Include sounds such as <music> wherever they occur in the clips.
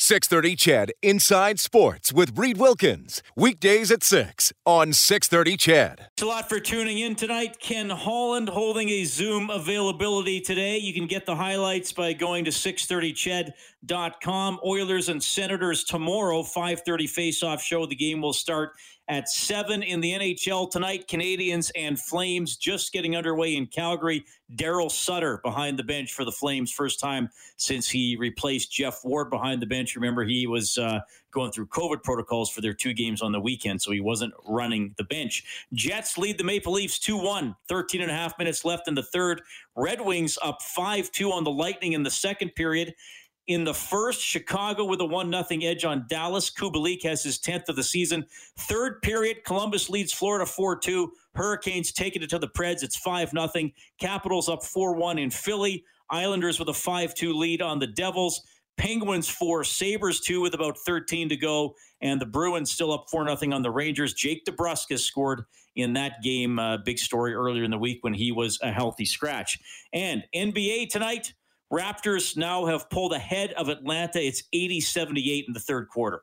630 CHED Inside Sports with Reid Wilkins. Weekdays at 6 on 630 CHED. Thanks a lot for tuning in tonight. Ken Holland holding a Zoom availability today. You can get the highlights by going to 630ched.com. Oilers and Senators tomorrow, 530 face-off show. The game will start at 7 in the NHL tonight. Canadiens and Flames just getting underway in Calgary. Daryl Sutter behind the bench for the Flames, first time since he replaced Geoff Ward behind the bench. Remember, he was uh, going through COVID protocols for their two games on the weekend, so he wasn't running the bench. Jets lead the Maple Leafs 2 1, 13 and a half minutes left in the third. Red Wings up 5 2 on the Lightning in the second period. In the first, Chicago with a 1 0 edge on Dallas. Kubalik has his 10th of the season. Third period, Columbus leads Florida 4 2. Hurricanes taking it to the Preds. It's 5 0. Capitals up 4 1 in Philly. Islanders with a 5 2 lead on the Devils. Penguins 4, Sabres 2 with about 13 to go. And the Bruins still up 4 0 on the Rangers. Jake DeBrusk scored in that game. Uh, big story earlier in the week when he was a healthy scratch. And NBA tonight. Raptors now have pulled ahead of Atlanta. It's 80 78 in the third quarter.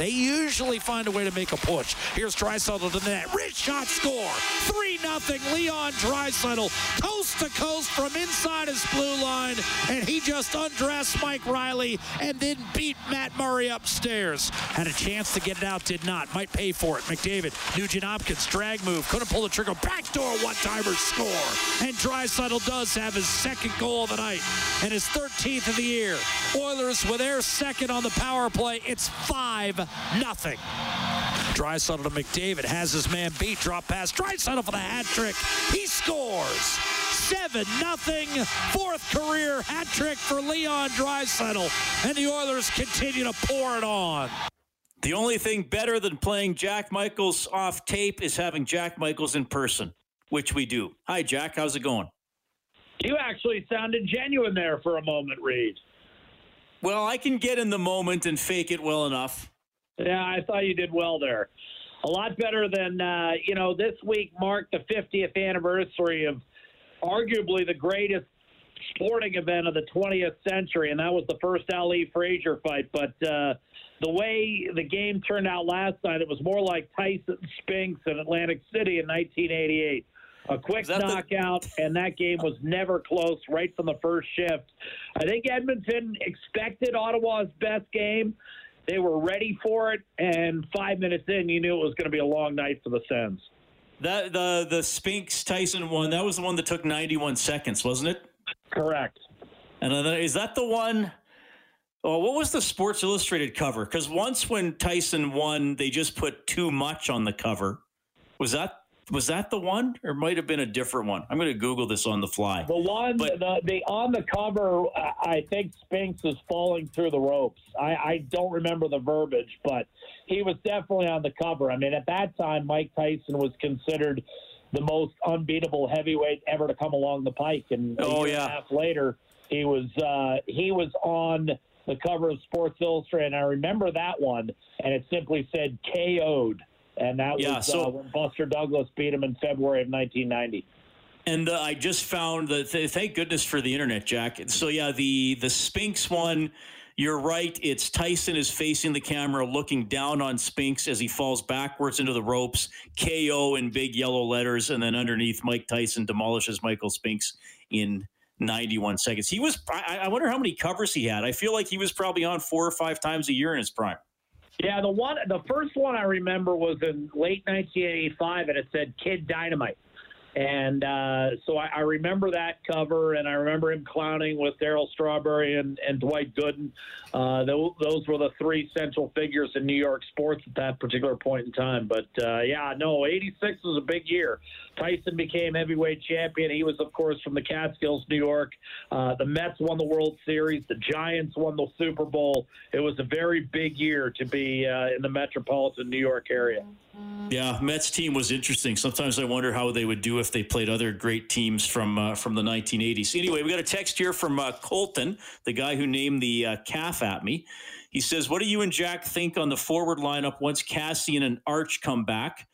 They usually find a way to make a push. Here's Draisaitl to the net. Rich shot score. 3 nothing. Leon Draisaitl coast to coast from inside his blue line. And he just undressed Mike Reilly and then beat Matt Murray upstairs. Had a chance to get it out, did not. Might pay for it. McDavid, Nugent Hopkins, drag move. Couldn't pull the trigger. Backdoor one-timer score. And Draisaitl does have his second goal of the night and his 13th of the year. Oilers with their second on the power play. It's 5 nothing. Draisaitl to McDavid has his man beat. Drop pass. Draisaitl for the hat trick. He scores. 7 nothing. Fourth career hat trick for Leon Draisaitl. And the Oilers continue to pour it on. The only thing better than playing Jack Michaels off tape is having Jack Michaels in person, which we do. Hi, Jack. How's it going? You actually sounded genuine there for a moment, Reid. Well, I can get in the moment and fake it well enough. Yeah, I thought you did well there. A lot better than, uh, you know, this week marked the 50th anniversary of arguably the greatest sporting event of the 20th century, and that was the first Ali Frazier fight. But uh, the way the game turned out last night, it was more like Tyson Spinks in Atlantic City in 1988. A quick knockout, the... and that game was never close right from the first shift. I think Edmonton expected Ottawa's best game. They were ready for it, and five minutes in, you knew it was going to be a long night for the Sens. That the the Spinks Tyson one that was the one that took 91 seconds, wasn't it? Correct. And is that the one? Oh, what was the Sports Illustrated cover? Because once when Tyson won, they just put too much on the cover. Was that was that the one, or might have been a different one? I'm going to Google this on the fly. The one, but, the, the on the cover, I think Spinks is falling through the ropes. I, I don't remember the verbiage, but he was definitely on the cover. I mean, at that time, Mike Tyson was considered the most unbeatable heavyweight ever to come along the pike, and oh yeah, and a half later, he was uh, he was on the cover of Sports Illustrated. And I remember that one, and it simply said KO'd and that yeah, was so, uh, when Buster Douglas beat him in February of 1990. And uh, I just found that. Th- thank goodness for the internet, Jack. So yeah, the the Spinks one. You're right. It's Tyson is facing the camera, looking down on Spinks as he falls backwards into the ropes. KO in big yellow letters, and then underneath, Mike Tyson demolishes Michael Spinks in 91 seconds. He was. I, I wonder how many covers he had. I feel like he was probably on four or five times a year in his prime. Yeah, the one, the first one I remember was in late 1985, and it said "Kid Dynamite," and uh, so I, I remember that cover, and I remember him clowning with Darryl Strawberry and, and Dwight Gooden. Uh, those, those were the three central figures in New York sports at that particular point in time. But uh, yeah, no, '86 was a big year. Tyson became heavyweight champion. He was, of course, from the Catskills, New York. Uh, the Mets won the World Series. The Giants won the Super Bowl. It was a very big year to be uh, in the metropolitan New York area. Yeah, Mets team was interesting. Sometimes I wonder how they would do if they played other great teams from uh, from the 1980s. Anyway, we got a text here from uh, Colton, the guy who named the uh, calf at me. He says, "What do you and Jack think on the forward lineup once Kassian and Arch come back?"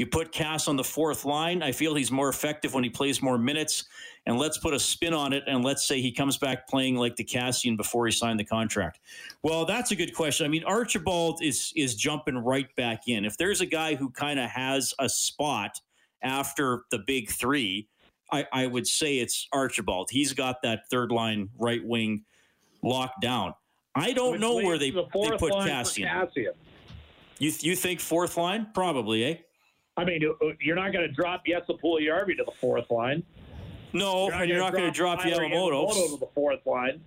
You put Cass on the fourth line? I feel he's more effective when he plays more minutes. And let's put a spin on it and let's say he comes back playing like the Kassian before he signed the contract. Well, that's a good question. I mean, Archibald is is jumping right back in. If there's a guy who kind of has a spot after the big three, I, I would say it's Archibald. He's got that third line right wing locked down. I don't Which know where they, the they put Cassian. Kassian. You you think fourth line? Probably, eh? I mean, uh, you're not going to drop Jesse Yarvi to the fourth line. No, and you're not going to drop Yamamoto. To the fourth line.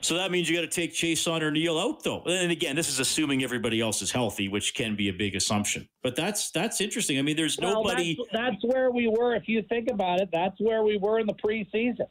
So that means you got to take Chiasson or Neal out, though. And again, this is assuming everybody else is healthy, which can be a big assumption. But that's that's interesting. I mean, there's Well, nobody. That's, that's where we were. If you think about it, that's where we were in the preseason.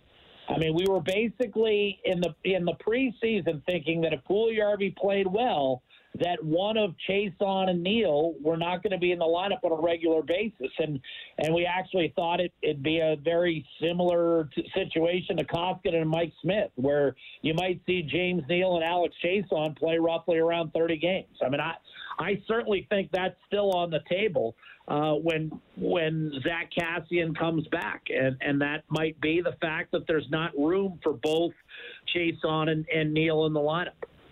I mean, we were basically in the in the preseason thinking that if Puljujärvi played well, that one of Chiasson and Neal were not going to be in the lineup on a regular basis, and and we actually thought it, it'd be a very similar t- situation to Koskinen and Mike Smith, where you might see James Neal and Alex Chiasson play roughly around 30 games. I mean, I I certainly think that's still on the table uh, when when Zach Kassian comes back, and and that might be the fact that there's not room for both Chiasson and, and Neal in the lineup.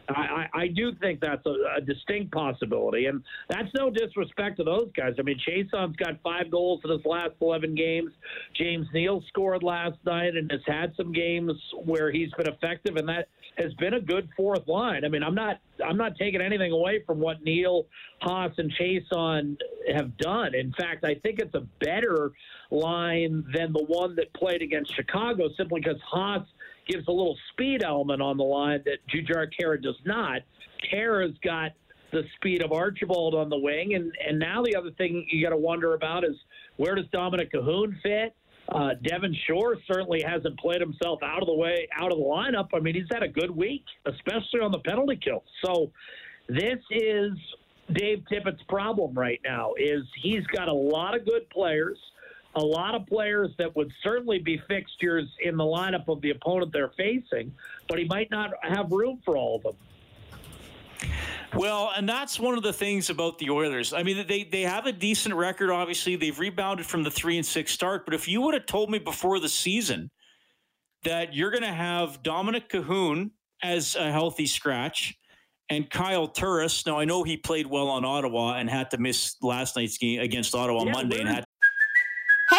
I, I, do think that's a, a distinct possibility, and that's no disrespect to those guys. I mean, Chiasson's got five goals in his last 11 games. James Neal scored last night and has had some games where he's been effective, and that has been a good fourth line. I mean, I'm not I'm not taking anything away from what Neal, Haas, and Chason have done. In fact, I think it's a better line than the one that played against Chicago, simply because Haas gives a little speed element on the line that Jujhar Khaira does not. Khaira's got the speed of Archibald on the wing, and and now the other thing you got to wonder about is where does Dominic Kahun fit? Uh, Devin Shore certainly hasn't played himself out of the way, out of the lineup. I mean, he's had a good week, especially on the penalty kill. So this is Dave Tippett's problem right now. Is he's got a lot of good players a lot of players that would certainly be fixtures in the lineup of the opponent they're facing, but he might not have room for all of them. Well, and that's one of the things about the Oilers. I mean, they they have a decent record. Obviously, they've rebounded from the three and six start. But if you would have told me before the season that you're going to have Dominic Kahun as a healthy scratch and Kyle Turris, now I know he played well on Ottawa and had to miss last night's game against Ottawa Yeah, Monday and had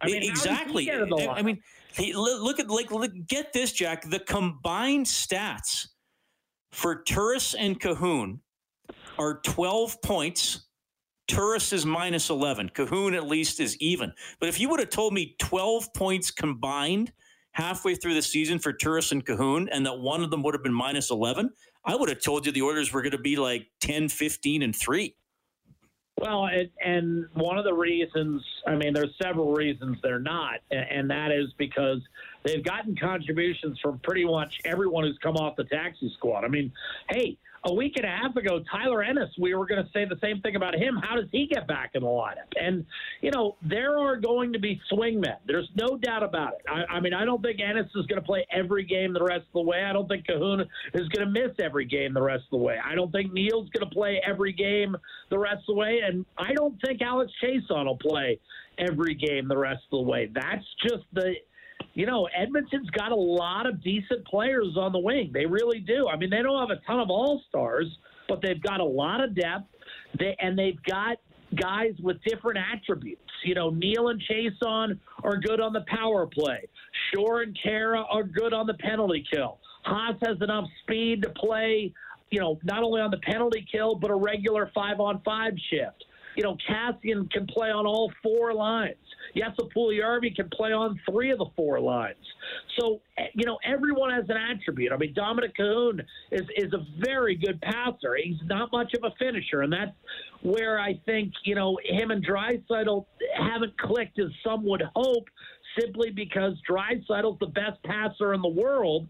I mean, how did he exactly. get in the I mean, he, look look at like look, get this, Jack. The combined stats for Turris and Kahun are 12 points. Turris is minus 11. Kahun at least is even. But if you would have told me 12 points combined halfway through the season for Turris and Kahun and that one of them would have been minus 11, I would have told you the orders were going to be like 10, 15, and 3. Well, and, and one of the reasons, I mean, there's several reasons they're not, and that is because they've gotten contributions from pretty much everyone who's come off the taxi squad. I mean, hey, a week and a half ago, Tyler Ennis, we were going to say the same thing about him. How does he get back in the lineup? And, you know, there are going to be swingmen. There's no doubt about it. I, I mean, I don't think Ennis is going to play every game the rest of the way. I don't think Kahuna is going to miss every game the rest of the way. I don't think Neal's going to play every game the rest of the way. And I don't think Alex Chiasson will play every game the rest of the way. That's just the you know, Edmonton's got a lot of decent players on the wing. They really do. I mean, they don't have a ton of all stars, but they've got a lot of depth. They and they've got guys with different attributes. You know, Neal and Chiasson are good on the power play. Shore and Khaira are good on the penalty kill. Haas has enough speed to play, you know, not only on the penalty kill, but a regular five on five shift. You know, Kassian can play on all four lines. Jesse Puljujarvi can play on three of the four lines. So, eh, you know, everyone has an attribute. I mean, Dominic Kahun is, is a very good passer. He's not much of a finisher, and that's where I think, you know, him and Draisaitl haven't clicked as some would hope simply because Draisaitl's the best passer in the world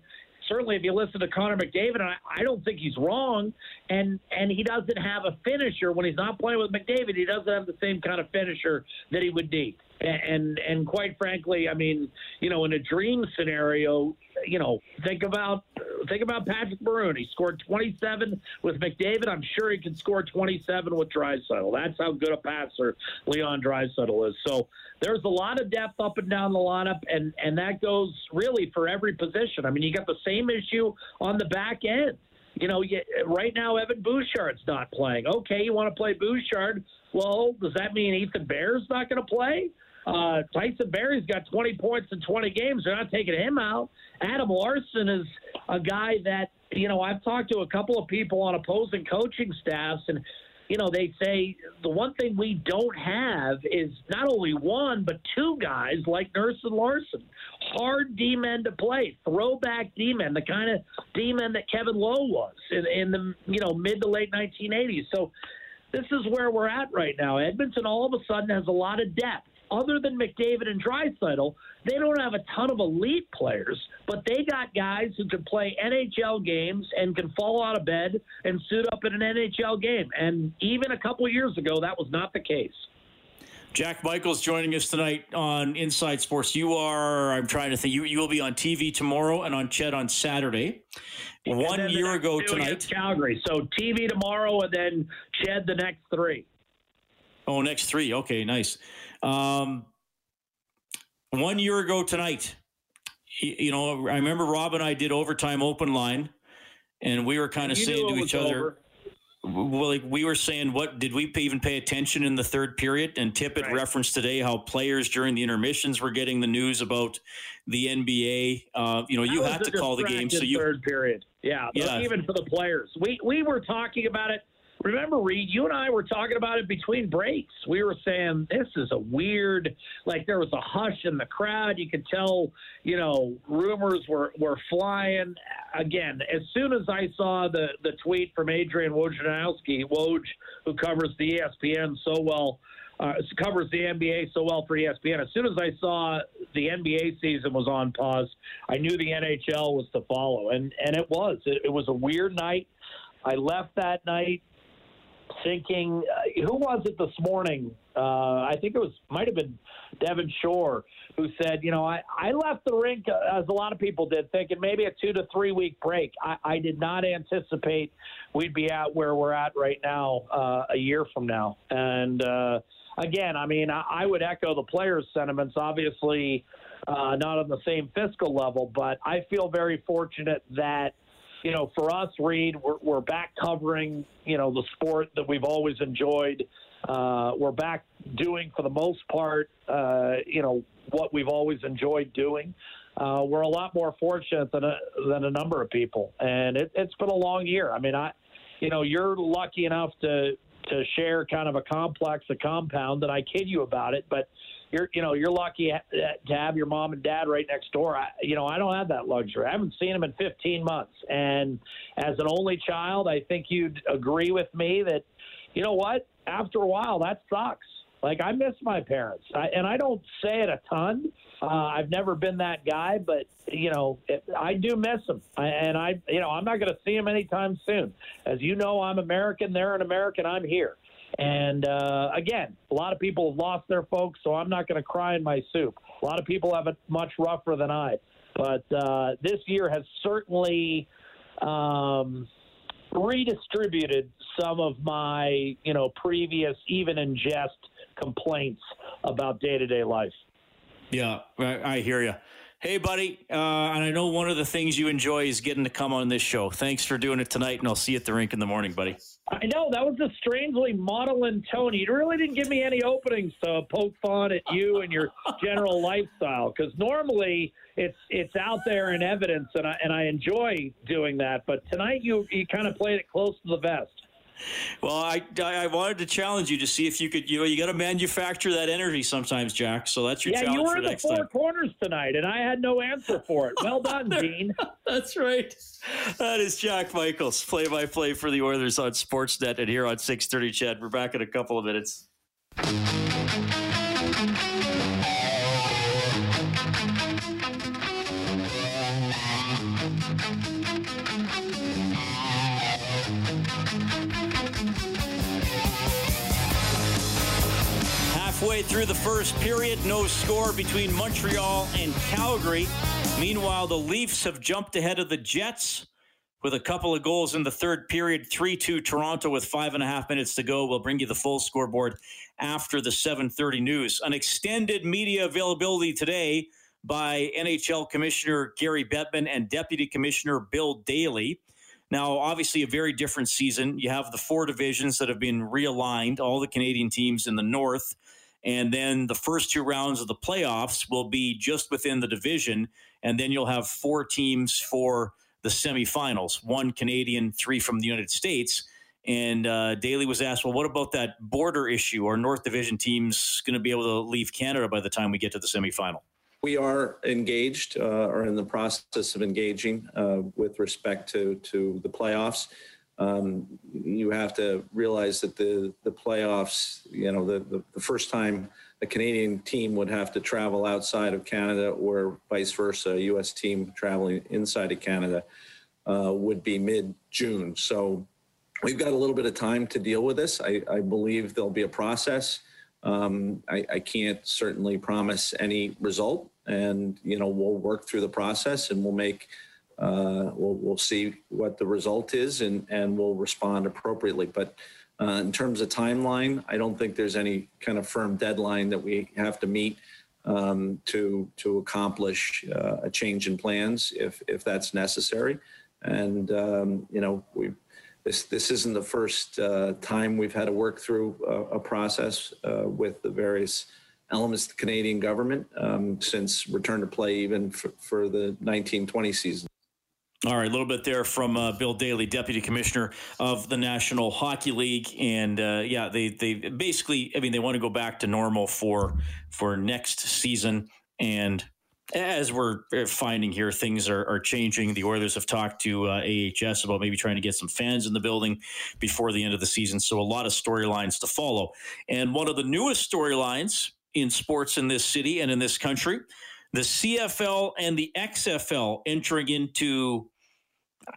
certainly if you listen to Connor McDavid, I, I don't think he's wrong. And and he doesn't have a finisher when he's not playing with McDavid. He doesn't have the same kind of finisher that he would need. And and quite frankly, I mean, you know, in a dream scenario, you know, think about think about Patrick Maroon. He scored 27 with McDavid. I'm sure he can score 27 with Draisaitl. That's how good a passer Leon Draisaitl is. So there's a lot of depth up and down the lineup, and and that goes really for every position. I mean, you got the same issue on the back end. You know, you, right now Evan Bouchard's not playing. Okay, you want to play Bouchard? Well, does that mean Ethan Bear's not going to play? Uh, Tyson Barrie's got 20 points in 20 games. They're not taking him out. Adam Larsson is a guy that you know I've talked to a couple of people on opposing coaching staffs, and you know, they say the one thing we don't have is not only one, but two guys like Nurse and Larsson. Hard D men to play, throwback D men, the kind of D men that Kevin Lowe was in, in the you know mid to late 1980s. So this is where we're at right now. Edmonton all of a sudden has a lot of depth other than McDavid and Draisaitl, they don't have a ton of elite players, but they got guys who can play NHL games and can fall out of bed and suit up in an NHL game. And even a couple years ago, that was not the case. Jack Michaels joining us tonight on Inside Sports. You are, I'm trying to think, you, you will be on TV tomorrow and on CHED on Saturday. One year ago tonight. Calgary. So TV tomorrow and then CHED the next three. Oh, next three. Okay, nice. Um, one year ago tonight, you know, I remember Rob and I did overtime open line, and we were kind of saying to each other, well, like we were saying, what did we even pay attention in the third period? And Tippett right. referenced today how players during the intermissions were getting the news about the NBA. Uh, you know, you had to call the game, so you third period. Yeah, yeah. even for the players, we we were talking about it Remember, Reid, you and I were talking about it between breaks. We were saying this is a weird, like there was a hush in the crowd. You could tell, you know, rumors were, were flying. Again, as soon as I saw the, the tweet from Adrian Wojnarowski, Woj, who covers the ESPN so well, uh, covers the NBA so well for ESPN. As soon as I saw the NBA season was on pause, I knew the NHL was to follow, and and it was. It, it was a weird night. I left that night thinking, uh, who was it this morning? Uh, I think it was might have been Devin Shore who said, you know, I, I left the rink uh, as a lot of people did, thinking maybe a two to three week break. I, I did not anticipate we'd be at where we're at right now uh, a year from now. And uh, again, I mean, I, I would echo the players' sentiments. Obviously, uh, not on the same fiscal level, but I feel very fortunate that you know, for us, Reid, we're, we're back covering, you know, the sport that we've always enjoyed. Uh, we're back doing, for the most part, uh, you know, what we've always enjoyed doing. Uh, we're a lot more fortunate than a, than a number of people, and it, it's been a long year. I mean, I, you know, you're lucky enough to to share kind of a complex, a compound, and I kid you about it, but you're you know you're lucky to have your mom and dad right next door. I, you know I don't have that luxury. I haven't seen them in 15 months, and as an only child, I think you'd agree with me that you know what after a while that sucks. Like I miss my parents, I, and I don't say it a ton. Uh, I've never been that guy, but you know, it, I do miss them, I, and I, you know, I'm not going to see them anytime soon. As you know, I'm American. They're an American. I'm here. And uh, again, a lot of people have lost their folks, so I'm not going to cry in my soup. A lot of people have it much rougher than I. But uh, this year has certainly um, redistributed some of my, you know, previous, even in jest, complaints about day to day life. Yeah, I, I hear you. Hey, buddy. Uh, and I know one of the things you enjoy is getting to come on this show. Thanks for doing it tonight, and I'll see you at the rink in the morning, buddy. I know that was a strangely modeling tone. You really didn't give me any openings to poke fun at you and your general <laughs> lifestyle because normally it's it's out there in evidence, and I and I enjoy doing that. But tonight you you kind of played it close to the vest. Well, I, I wanted to challenge you to see if you could. You know, you got to manufacture that energy sometimes, Jack. So that's your yeah, challenge you were for in the four time. corners tonight, and I had no answer for it. Well done, <laughs> Dean. That's right. That is Jack Michaels, play-by-play for the Oilers on Sportsnet and here on 6:30. CHED, we're back in a couple of minutes. Halfway through the first period, no score between Montreal and Calgary. Meanwhile, the Leafs have jumped ahead of the Jets with a couple of goals in the third period 3 2 Toronto with five and a half minutes to go. We'll bring you the full scoreboard after the 7:30 news. An extended media availability today by NHL Commissioner Gary Bettman and Deputy Commissioner Bill Daly. Now, obviously, a very different season. You have the four divisions that have been realigned, all the Canadian teams in the North. And then the first two rounds of the playoffs will be just within the division. And then you'll have four teams for the semifinals one Canadian, three from the United States. And uh, Daly was asked, well, what about that border issue? Are North Division teams going to be able to leave Canada by the time we get to the semifinal? We are engaged uh, or in the process of engaging uh, with respect to, to the playoffs. Um, you have to realize that the, the playoffs, you know, the, the, the first time a Canadian team would have to travel outside of Canada or vice versa, a U.S. team traveling inside of Canada uh, would be mid June. So we've got a little bit of time to deal with this. I, I believe there'll be a process. Um, I, I, can't certainly promise any result, and you know we'll work through the process and we'll make uh, we'll we'll see what the result is and and we'll respond appropriately. But uh, in terms of timeline, I don't think there's any kind of firm deadline that we have to meet um, to to accomplish uh, a change in plans if if that's necessary. And um, you know we this this isn't the first uh, time we've had to work through a, a process uh, with the various elements of the Canadian government um, since return to play, even for, for, the 1920 season. All right, a little bit there from uh, Bill Daly, Deputy Commissioner of the National Hockey League, and uh, yeah, they they basically, I mean, they want to go back to normal for for next season, and as we're uh, finding here, things are, are changing. The Oilers have talked to uh, AHS about maybe trying to get some fans in the building before the end of the season. So, a lot of storylines to follow. And one of the newest storylines in sports in this city and in this country the CFL and the XFL entering into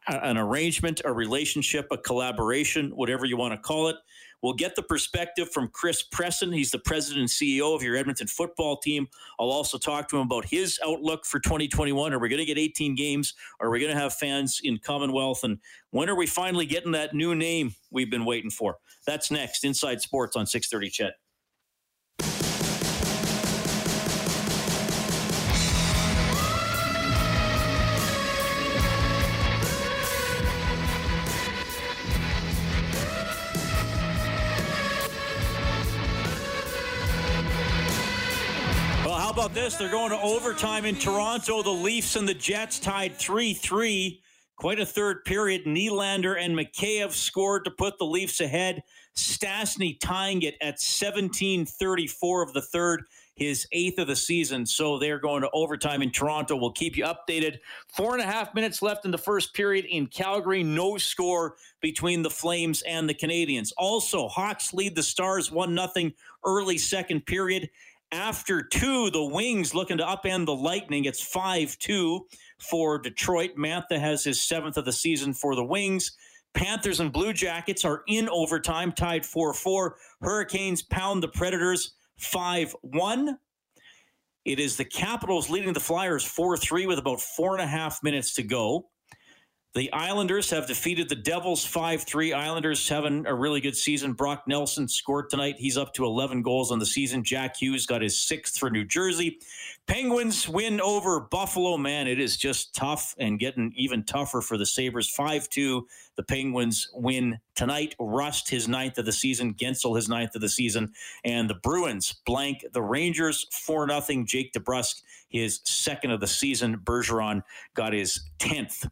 an arrangement, a relationship, a collaboration, whatever you want to call it. We'll get the perspective from Chris Presson. He's the president and CEO of your Edmonton football team. I'll also talk to him about his outlook for 2021. Are we going to get 18 games? Are we going to have fans in Commonwealth? And when are we finally getting that new name we've been waiting for? That's next. Inside Sports on 630 CHED. About this? They're going to overtime in Toronto. The Leafs and the Jets tied 3 3. Quite a third period. Nylander and Mikheyev scored to put the Leafs ahead. Stastny tying it at 17:34 of the third, his eighth of the season. So they're going to overtime in Toronto. We'll keep you updated. Four and a half minutes left in the first period in Calgary. No score between the Flames and the Canadiens. Also, Hawks lead the Stars one nothing early second period. After two, the Wings looking to upend the Lightning. It's 5 2 for Detroit. Mantha has his seventh of the season for the Wings. Panthers and Blue Jackets are in overtime, tied 4 4. Hurricanes pound the Predators 5 1. It is the Capitals leading the Flyers 4 3 with about four and a half minutes to go. The Islanders have defeated the Devils 5 3. Islanders having a really good season. Brock Nelson scored tonight. He's up to 11 goals on the season. Jack Hughes got his sixth for New Jersey. Penguins win over Buffalo. Man, it is just tough and getting even tougher for the Sabres. 5 2. The Penguins win tonight. Rust, his ninth of the season. Guentzel, his ninth of the season. And the Bruins blank the Rangers 4 0. Jake DeBrusk, his second of the season. Bergeron got his 10th.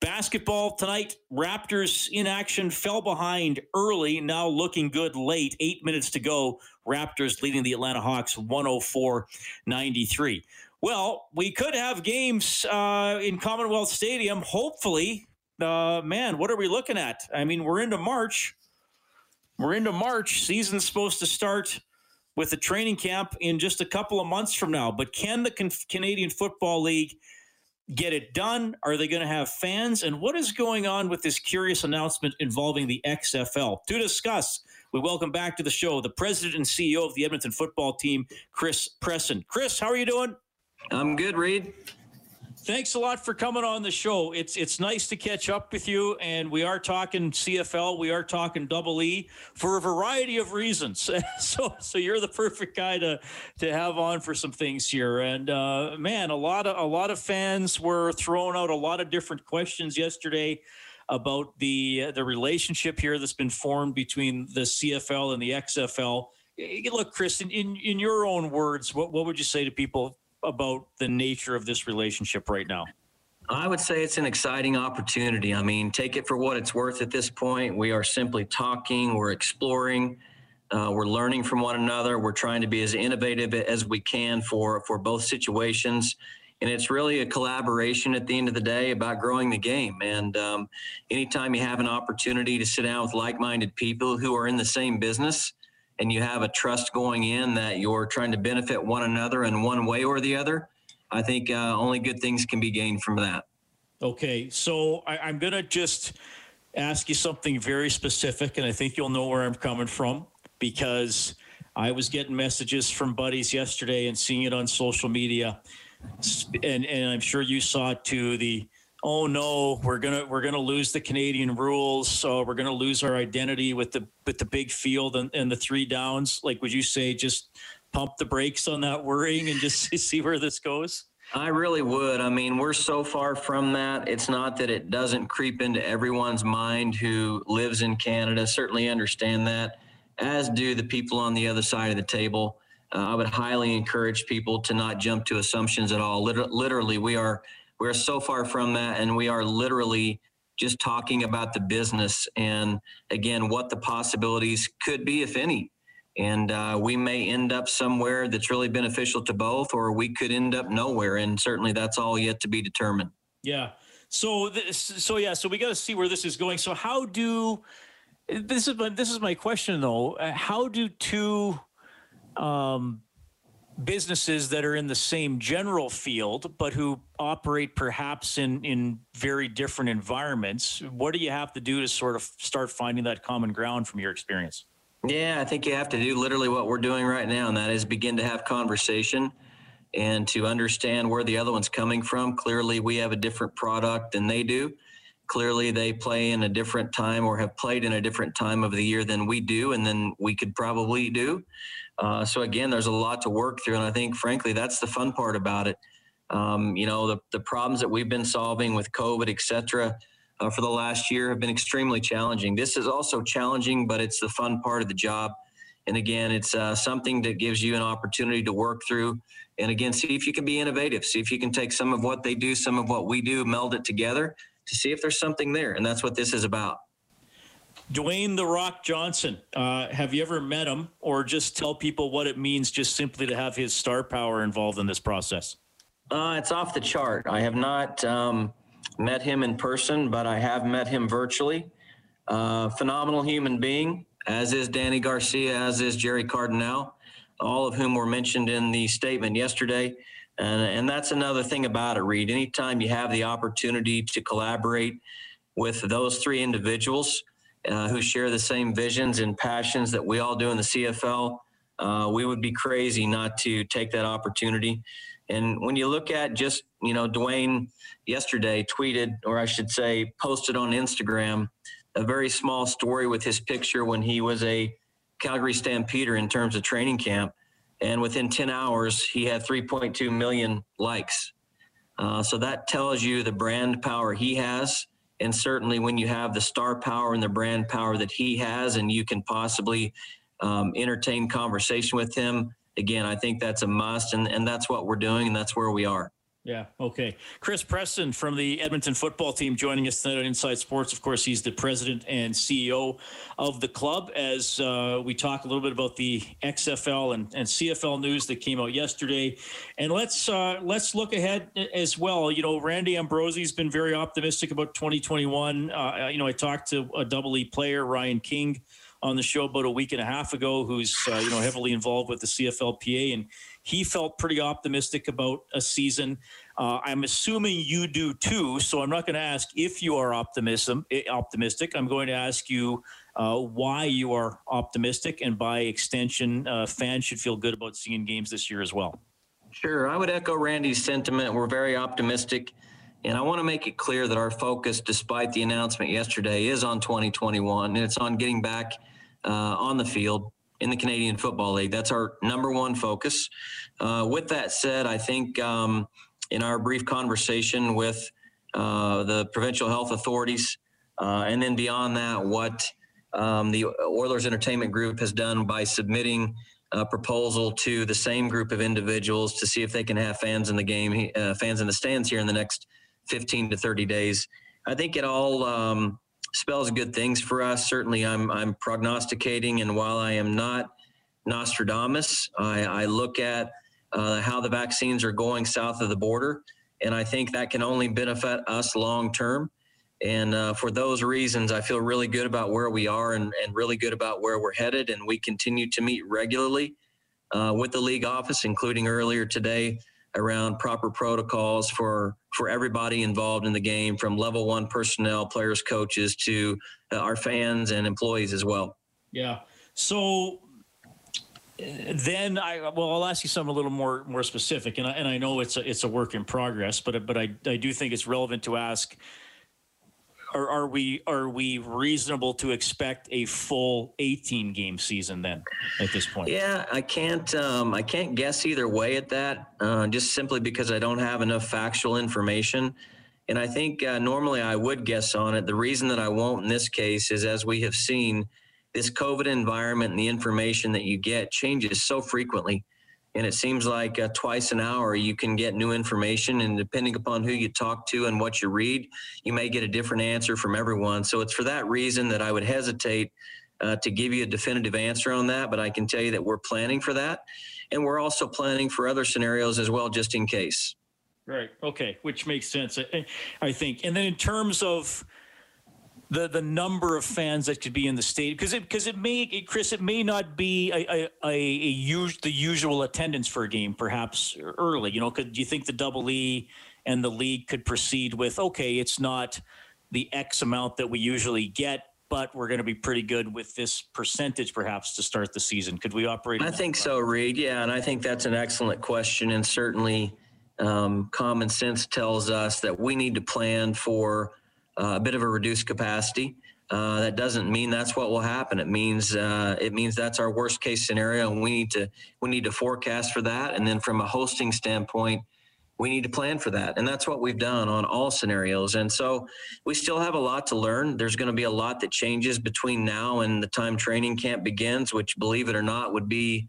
Basketball tonight, Raptors in action, fell behind early, now looking good late. Eight minutes to go. Raptors leading the Atlanta Hawks 104 93. Well, we could have games uh, in Commonwealth Stadium, hopefully. Uh, man, what are we looking at? I mean, we're into March. We're into March. Season's supposed to start with the training camp in just a couple of months from now. But can the Can- Canadian Football League get it done? Are they going to have fans? And what is going on with this curious announcement involving the XFL? To discuss, we welcome back to the show the president and CEO of the Edmonton football team, Chris Presson. Chris, how are you doing? I'm good, Reid. Thanks a lot for coming on the show. It's it's nice to catch up with you, and we are talking CFL, we are talking Double E for a variety of reasons. <laughs> so so you're the perfect guy to to have on for some things here. And uh, man, a lot of a lot of fans were throwing out a lot of different questions yesterday about the the relationship here that's been formed between the CFL and the XFL. Look, Chris, in, in, in your own words, what, what would you say to people about the nature of this relationship right now? I would say it's an exciting opportunity. I mean, take it for what it's worth at this point. We are simply talking, we're exploring, uh, we're learning from one another. We're trying to be as innovative as we can for, for both situations. And it's really a collaboration at the end of the day about growing the game. And um, anytime you have an opportunity to sit down with like minded people who are in the same business, and you have a trust going in that you're trying to benefit one another in one way or the other, I think uh, only good things can be gained from that. Okay, so I, am going to just ask you something very specific, and I think you'll know where I'm coming from because I was getting messages from buddies yesterday and seeing it on social media, and and I'm sure you saw it too. The oh no, we're gonna we're gonna lose the Canadian rules, so we're gonna lose our identity with the with the big field and, and the three downs. Like, would you say just pump the brakes on that worrying and just <laughs> see where this goes? I really would. I mean, we're so far from that. It's not that it doesn't creep into everyone's mind who lives in Canada. Certainly understand that, as do the people on the other side of the table. Uh, I would highly encourage people to not jump to assumptions at all. Liter- literally, we are we're so far from that, and we are literally just talking about the business and again what the possibilities could be, if any. And uh, we may end up somewhere that's really beneficial to both, or we could end up nowhere. And certainly, that's all yet to be determined. Yeah. So, this, so yeah. So we got to see where this is going. So, how do this is my, this is my question though? How do two um, businesses that are in the same general field but who operate perhaps in in very different environments what do you have to do to sort of start finding that common ground from your experience? Yeah i think you have to do literally what we're doing right now and that is begin to have conversation and to understand where the other one's coming from. Clearly we have a different product than they do clearly they play in a different time or have played in a different time of the year than we do and then we could probably do uh, so again, there's a lot to work through, and I think, frankly, that's the fun part about it. Um, you know, the the problems that we've been solving with COVID, et cetera, uh, for the last year have been extremely challenging. This is also challenging, but it's the fun part of the job. And again, it's uh, something that gives you an opportunity to work through. And again, see if you can be innovative. See if you can take some of what they do, some of what we do, meld it together to see if there's something there. And that's what this is about. Dwayne the Rock Johnson. Uh, have you ever met him, or just tell people what it means just simply to have his star power involved in this process? Uh, it's off the chart. I have not um, met him in person, but I have met him virtually. Uh, phenomenal human being, as is Dany Garcia, as is Gerry Cardinale, all of whom were mentioned in the statement yesterday. And, and that's another thing about it, Reid. Anytime you have the opportunity to collaborate with those three individuals, uh, who share the same visions and passions that we all do in the CFL. Uh, we would be crazy not to take that opportunity. And when you look at just, you know, Dwayne yesterday tweeted, or I should say, posted on Instagram, a very small story with his picture when he was a Calgary Stampeder in terms of training camp. And within 10 hours, he had 3.2 million likes. Uh, so that tells you the brand power he has. And certainly when you have the star power and the brand power that he has, and you can possibly um, entertain conversation with him, again, I think that's a must. And, and that's what we're doing, and that's where we are. Yeah. Okay. Chris Presson from the Edmonton football team joining us tonight on Inside Sports. Of course, he's the president and CEO of the club. As uh, we talk a little bit about the XFL and, and CFL news that came out yesterday, and let's uh, let's look ahead as well. You know, Randy Ambrosie's been very optimistic about 2021. Uh, you know, I talked to a double E player, Ryan King on the show about a week and a half ago, who's uh, you know heavily involved with the CFLPA, and he felt pretty optimistic about a season. Uh, I'm assuming you do too. So I'm not going to ask if you are optimism eh, optimistic. I'm going to ask you uh, why you are optimistic, and by extension, uh, fans should feel good about seeing games this year as well. Sure, I would echo Randy's sentiment. We're very optimistic. And I want to make it clear that our focus, despite the announcement yesterday, is on 2021 and it's on getting back uh, on the field in the Canadian Football League. That's our number one focus. Uh, with that said, I think um, in our brief conversation with uh, the provincial health authorities, uh, and then beyond that, what um, the Oilers Entertainment Group has done by submitting a proposal to the same group of individuals to see if they can have fans in the game, uh, fans in the stands here in the next 15 to 30 days. I think it all um, spells good things for us. Certainly, I'm I'm prognosticating, and while I am not Nostradamus, I, I look at uh, how the vaccines are going south of the border, and I think that can only benefit us long term. And uh, for those reasons, I feel really good about where we are and, and really good about where we're headed. And we continue to meet regularly uh, with the league office, including earlier today around proper protocols for for everybody involved in the game, from level one personnel, players, coaches, to uh, our fans and employees as well. Yeah. So uh, then I well I'll ask you something a little more more specific, and I, and I know it's a it's a work in progress, but but I I do think it's relevant to ask are, are we are we reasonable to expect a full 18 game season then at this point? Yeah, I can't um, I can't guess either way at that, uh, just simply because I don't have enough factual information. And I think uh, normally I would guess on it. The reason that I won't in this case is as we have seen, this COVID environment and the information that you get changes so frequently and it seems like uh, twice an hour you can get new information and depending upon who you talk to and what you read you may get a different answer from everyone. So it's for that reason that i would hesitate uh, to give you a definitive answer on that but i can tell you that we're planning for that and we're also planning for other scenarios as well just in case. Right. Okay. Which makes sense i, I think. And then in terms of the the number of fans that could be in the stadium because it because it may it, Chris it may not be a a, a, a us, the usual attendance for a game perhaps early you know could you think the double E and the league could proceed with okay it's not the X amount that we usually get but we're going to be pretty good with this percentage perhaps to start the season? Could we operate I think so Reid. Yeah and I think that's an excellent question and certainly um, common sense tells us that we need to plan for a bit of a reduced capacity. Uh, that doesn't mean that's what will happen. It means uh, it means that's our worst case scenario, and we need to we need to forecast for that. And then from a hosting standpoint, we need to plan for that, and that's what we've done on all scenarios. And so we still have a lot to learn. There's going to be a lot that changes between now and the time training camp begins, which, believe it or not, would be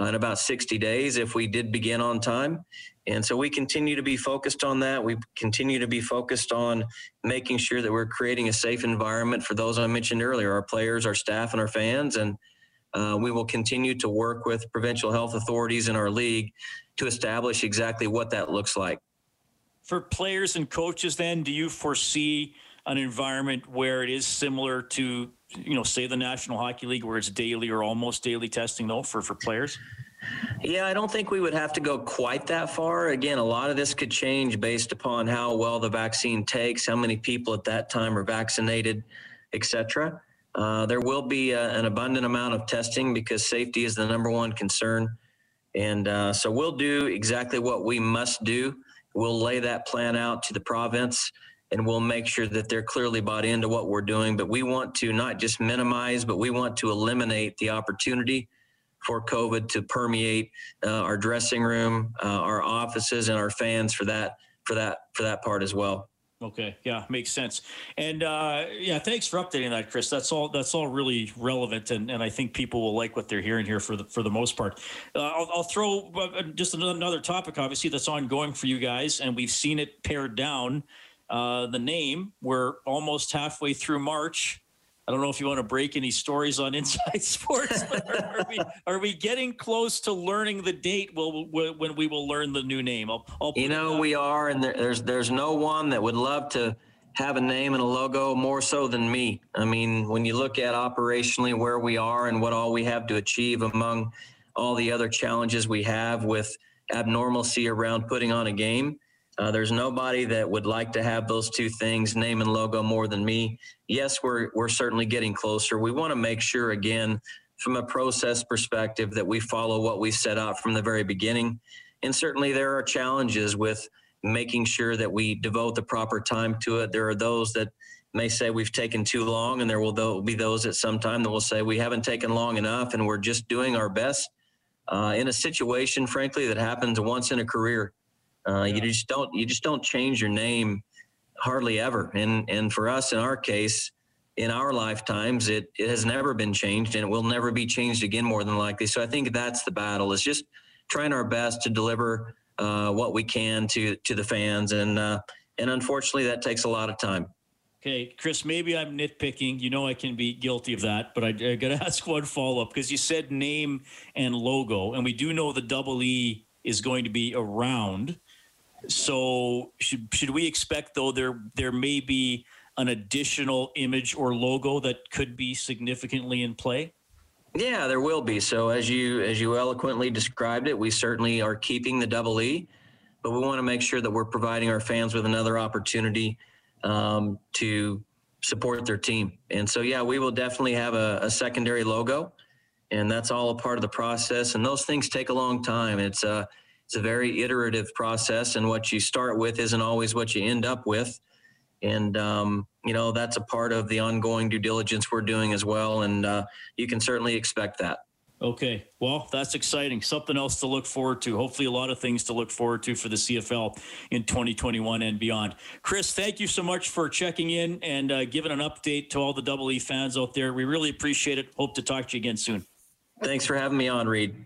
uh, in about 60 days if we did begin on time. And so we continue to be focused on that. We continue to be focused on making sure that we're creating a safe environment for those I mentioned earlier, our players, our staff, and our fans. And uh, we will continue to work with provincial health authorities in our league to establish exactly what that looks like. For players and coaches, then, do you foresee an environment where it is similar to, you know, say the National Hockey League, where it's daily or almost daily testing, though, for, for players? Yeah, I don't think we would have to go quite that far. Again, a lot of this could change based upon how well the vaccine takes, how many people at that time are vaccinated, etc. Uh, there will be a, an abundant amount of testing because safety is the number one concern. And uh, so we'll do exactly what we must do. We'll lay that plan out to the province and we'll make sure that they're clearly bought into what we're doing. But we want to not just minimize, but we want to eliminate the opportunity for COVID to permeate uh, our dressing room, uh, our offices, and our fans for that for that for that part as well. Okay, yeah, makes sense. And uh, yeah, thanks for updating that, Chris. That's all. That's all really relevant, and, and I think people will like what they're hearing here for the for the most part. Uh, I'll, I'll, throw uh, just another topic, obviously that's ongoing for you guys, and we've seen it pared down. Uh, the name. We're almost halfway through March. I don't know if you want to break any stories on <laughs> Inside Sports, but are, are, we, are we getting close to learning the date will, when we will learn the new name? I'll, I'll you know, we are, and there's there's no one that would love to have a name and a logo more so than me. I mean, when you look at operationally where we are and what all we have to achieve among all the other challenges we have with abnormalcy around putting on a game, uh, there's nobody that would like to have those two things, name and logo, more than me. Yes, we're we're certainly getting closer. We want to make sure again, from a process perspective, that we follow what we set out from the very beginning. And certainly, there are challenges with making sure that we devote the proper time to it. There are those that may say we've taken too long, and there will be those at some time that will say we haven't taken long enough, and we're just doing our best uh, in a situation, frankly, that happens once in a career. Uh, yeah. You just don't you just don't change your name hardly ever. And and for us in our case, in our lifetimes, it it has never been changed, and it will never be changed again more than likely. So I think that's the battle is just trying our best to deliver uh, what we can to to the fans, and uh, and unfortunately that takes a lot of time. Okay, Chris, maybe I'm nitpicking. You know I can be guilty of that, but I, I got to <laughs> ask one follow up because you said name and logo, and we do know the double E is going to be around. So should should we expect though there there may be an additional image or logo that could be significantly in play? Yeah, there will be. So as you as you eloquently described it, we certainly are keeping the double E, but we want to make sure that we're providing our fans with another opportunity um, to support their team. And so yeah, we will definitely have a, a, secondary logo, and that's all a part of the process. And those things take a long time. It's uh it's a very iterative process, and what you start with isn't always what you end up with. And um, you know that's a part of the ongoing due diligence we're doing as well, and uh, you can certainly expect that. Okay. Well, that's exciting. Something else to look forward to. Hopefully, a lot of things to look forward to for the CFL in 2021 and beyond. Chris, thank you so much for checking in and uh, giving an update to all the Double E fans out there. We really appreciate it. Hope to talk to you again soon. Thanks for having me on, Reid.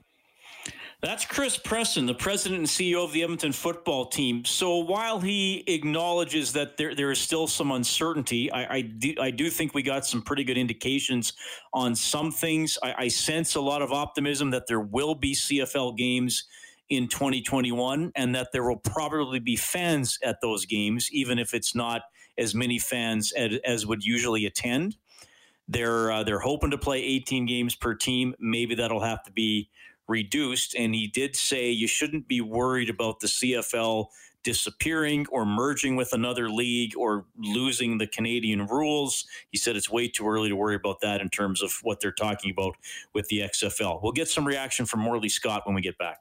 That's Chris Presson, the president and CEO of the Edmonton football team. So while he acknowledges that there, there is still some uncertainty, I, I, do, I do think we got some pretty good indications on some things. I, I sense a lot of optimism that there will be CFL games in 2021 and that there will probably be fans at those games, even if it's not as many fans as, as would usually attend. They're uh, they're hoping to play 18 games per team. Maybe that'll have to be reduced. And he did say you shouldn't be worried about the CFL disappearing or merging with another league or losing the Canadian rules. He said it's way too early to worry about that in terms of what they're talking about with the XFL. We'll get some reaction from Morley Scott when we get back.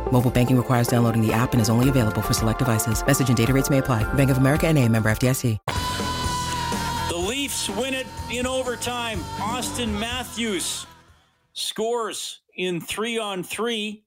Mobile banking requires downloading the app and is only available for select devices. Message and data rates may apply. Bank of America and a member FDIC. The Leafs win it in overtime. Auston Matthews scores in three on three.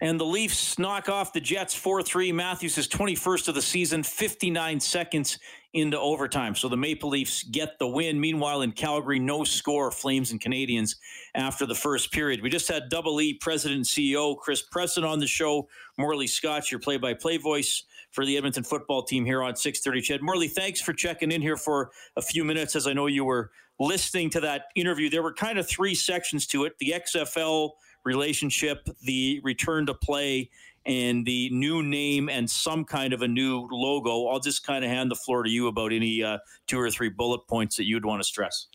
And the Leafs knock off the Jets 4 3. Matthews is 21st of the season, 59 seconds into overtime. So the Maple Leafs get the win. Meanwhile, in Calgary, no score, Flames and Canadiens after the first period. We just had Double E President and CEO Chris Presson on the show. Morley Scott, your play-by-play voice for the Edmonton football team here on 630 CHED Morley, thanks for checking in here for a few minutes as I know you were listening to that interview. There were kind of three sections to it. The XFL relationship, the return to play, and the new name and some kind of a new logo. I'll just kind of hand the floor to you about any uh, two or three bullet points that you'd want to stress.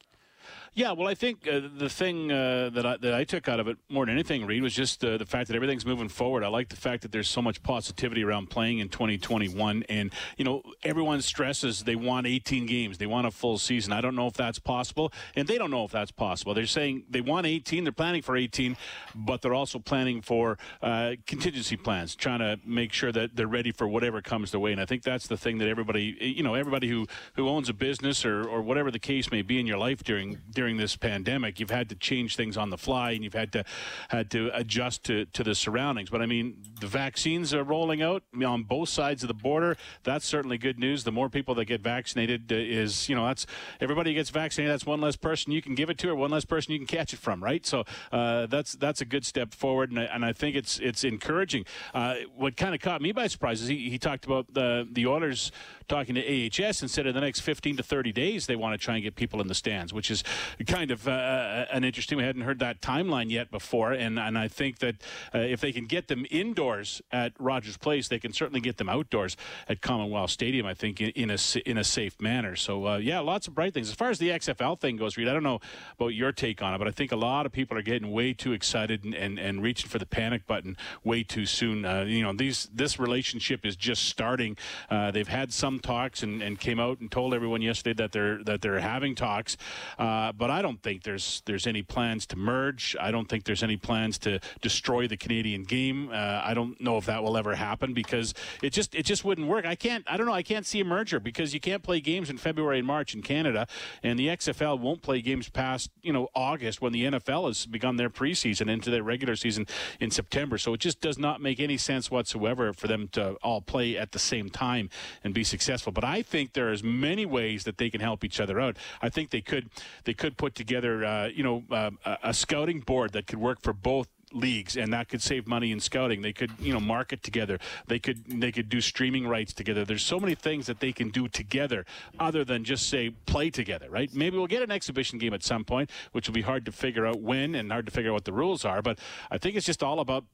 Yeah, well, I think uh, the thing uh, that I, that I took out of it more than anything, Reid, was just uh, the fact that everything's moving forward. I like the fact that there's so much positivity around playing in 2021, and you know everyone stresses they want 18 games, they want a full season. I don't know if that's possible, and they don't know if that's possible. They're saying they want 18, they're planning for 18, but they're also planning for uh, contingency plans, trying to make sure that they're ready for whatever comes their way. And I think that's the thing that everybody, you know, everybody who who owns a business or or whatever the case may be in your life during during this pandemic, you've had to change things on the fly and you've had to had to adjust to, to the surroundings. But I mean, the vaccines are rolling out on both sides of the border. That's certainly good news. The more people that get vaccinated uh, is, you know, that's everybody gets vaccinated. That's one less person you can give it to, or one less person you can catch it from, right? So uh, that's that's a good step forward, and I, and I think it's it's encouraging. Uh, what kind of caught me by surprise is he, he talked about the the Oilers talking to AHS and said in the next 15 to 30 days they want to try and get people in the stands, which is kind of uh, uh, an interesting. We hadn't heard that timeline yet before, and and I think that uh, if they can get them indoors at Rogers Place, they can certainly get them outdoors at Commonwealth Stadium. I think in, in a in a safe manner. So uh, yeah, lots of bright things. As far as the XFL thing goes, Reid, I don't know about your take on it, but I think a lot of people are getting way too excited and, and, and reaching for the panic button way too soon. Uh, you know, these this relationship is just starting. Uh, they've had some talks and, and came out and told everyone yesterday that they're that they're having talks. Uh, but I don't think there's there's any plans to merge. I don't think there's any plans to destroy the Canadian game. Uh, I don't know if that will ever happen because it just it just wouldn't work. I can't I don't know I can't see a merger because you can't play games in February and March in Canada, and the XFL won't play games past you know August when the NFL has begun their preseason into their regular season in September. So it just does not make any sense whatsoever for them to all play at the same time and be successful. But I think there is many ways that they can help each other out. I think they could they could put together uh, you know uh, a scouting board that could work for both leagues and that could save money in scouting. They could you know market together. They could they could do streaming rights together. There's so many things that they can do together other than just say play together right? Maybe we'll get an exhibition game at some point which will be hard to figure out when and hard to figure out what the rules are but i think it's just all about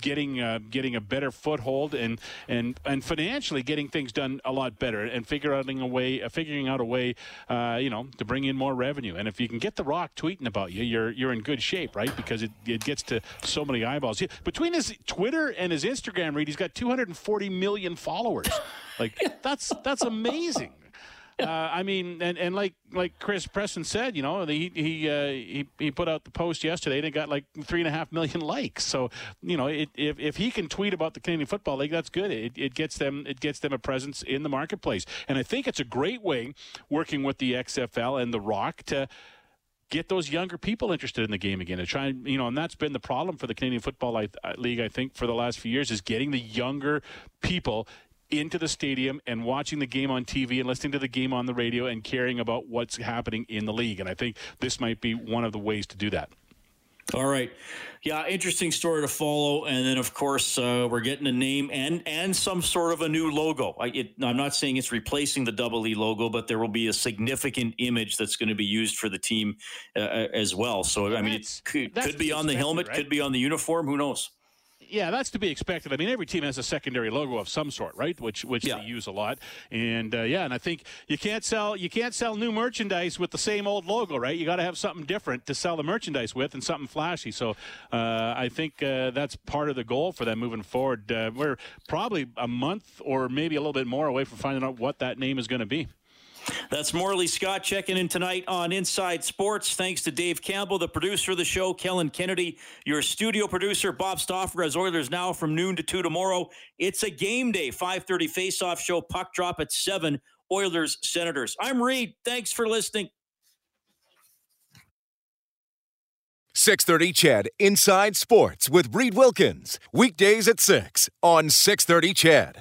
getting uh, getting a better foothold and and and financially getting things done a lot better and figuring a way uh, figuring out a way uh, you know to bring in more revenue. And if you can get the rock tweeting about you you're you're in good shape right? Because it, it gets to so many eyeballs. Between his Twitter and his Instagram Reid he's got 240 million followers. Like <laughs> that's that's amazing <laughs> uh, I mean, and, and like like Chris Presson said, you know, he he uh, he he put out the post yesterday and it got like three and a half million <laughs> likes. So you know, it, if if he can tweet about the Canadian Football League, that's good. It, it gets them it gets them a presence in the marketplace, and I think it's a great way working with the XFL and the Rock to get those younger people interested in the game again. To try, and you know, and that's been the problem for the Canadian Football League, I think, for the last few years, is getting the younger people into the stadium and watching the game on TV and listening to the game on the radio and caring about what's happening in the league. And I think this might be one of the ways to do that. All right. Yeah, interesting story to follow. And then, of course, uh, we're getting a name and and some sort of a new logo. I, am not saying it's replacing the Double E logo, but there will be a significant image that's going to be used for the team uh, as well. So, I mean, it could, could be on the helmet, right? could be on the uniform. Who knows? Yeah, that's to be expected. I mean, every team has a secondary logo of some sort, right? Which which yeah. they use a lot. And uh, yeah, and I think you can't sell you can't sell new merchandise with the same old logo, right? You got to have something different to sell the merchandise with and something flashy. So uh, I think uh, that's part of the goal for them moving forward. Uh, we're probably a month or maybe a little bit more away from finding out what that name is going to be. That's Morley Scott checking in tonight on Inside Sports. Thanks to Dave Campbell, the producer of the show, Kellen Kennedy, your studio producer, Bob Stauffer, as Oilers now from noon to 2 tomorrow. It's a game day, 5.30 face-off show, puck drop at 7, Oilers Senators. I'm Reid. Thanks for listening. 630 CHED Inside Sports with Reid Wilkins. Weekdays at 6 on 630 CHED.